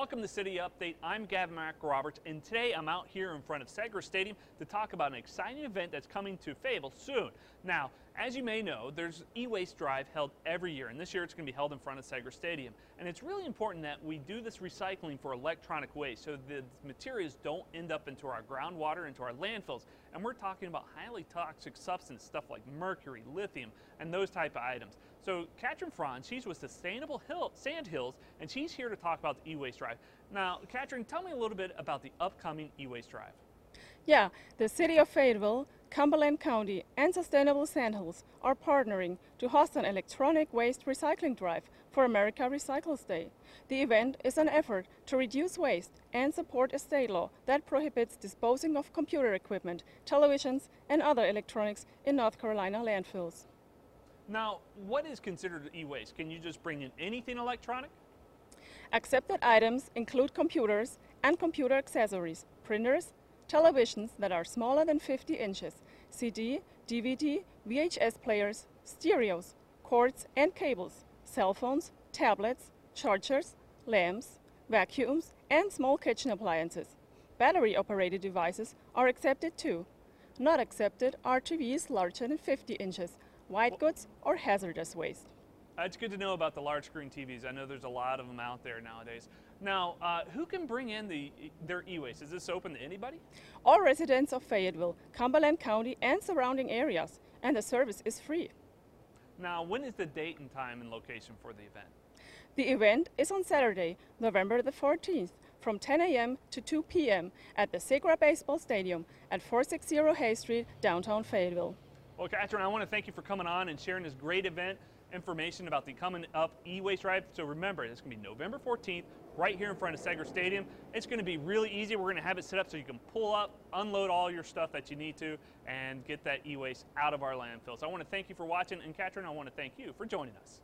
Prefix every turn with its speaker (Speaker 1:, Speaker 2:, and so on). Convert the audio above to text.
Speaker 1: Welcome to City Update. I'm Gavin Roberts, and today I'm out here in front of Segra Stadium to talk about an exciting event that's coming to Fayetteville soon. Now, as you may know, there's e-waste drive held every year, and this year it's going to be held in front of Segra Stadium. And it's really important that we do this recycling for electronic waste so the materials don't end up into our groundwater, into our landfills. And we're talking about highly toxic substances, stuff like mercury, lithium, and those type of items. So Katrin Franz, she's with Sustainable Hill, Sand Hills, and she's here to talk about the e-waste drive. Now, Katrin, tell me a little bit about the upcoming e-waste drive.
Speaker 2: Yeah, the City of Fayetteville, Cumberland County, and Sustainable Sandhills are partnering to host an electronic waste recycling drive for America Recycles Day. The event is an effort to reduce waste and support a state law that prohibits disposing of computer equipment, televisions, and other electronics in North Carolina landfills.
Speaker 1: Now, what is considered e-waste? Can you just bring in anything electronic?
Speaker 2: Accepted items include computers and computer accessories, printers, televisions that are smaller than 50 inches, CD, DVD, VHS players, stereos, cords and cables, cell phones, tablets, chargers, lamps, vacuums, and small kitchen appliances. Battery operated devices are accepted too. Not accepted are TVs larger than 50 inches, white goods, or hazardous waste.
Speaker 1: It's good to know about the large screen TVs. I know there's a lot of them out there nowadays. Now, uh, who can bring in the, their e-waste? Is this open to anybody?
Speaker 2: All residents of Fayetteville, Cumberland County, and surrounding areas, and the service is free.
Speaker 1: Now, when is the date and time and location for the event?
Speaker 2: The event is on Saturday, November the 14th, from 10 a.m. to 2 p.m. at the Segra Baseball Stadium at 460 Hay Street, downtown Fayetteville.
Speaker 1: Well, Katrin, I want to thank you for coming on and sharing this great event information about the coming up e-waste drive. So remember, it's going to be November 14th, right here in front of Segra Stadium. It's going to be really easy. We're going to have it set up so you can pull up, unload all your stuff that you need to, and get that e-waste out of our landfills. I want to thank you for watching, and Katrin, I want to thank you for joining us.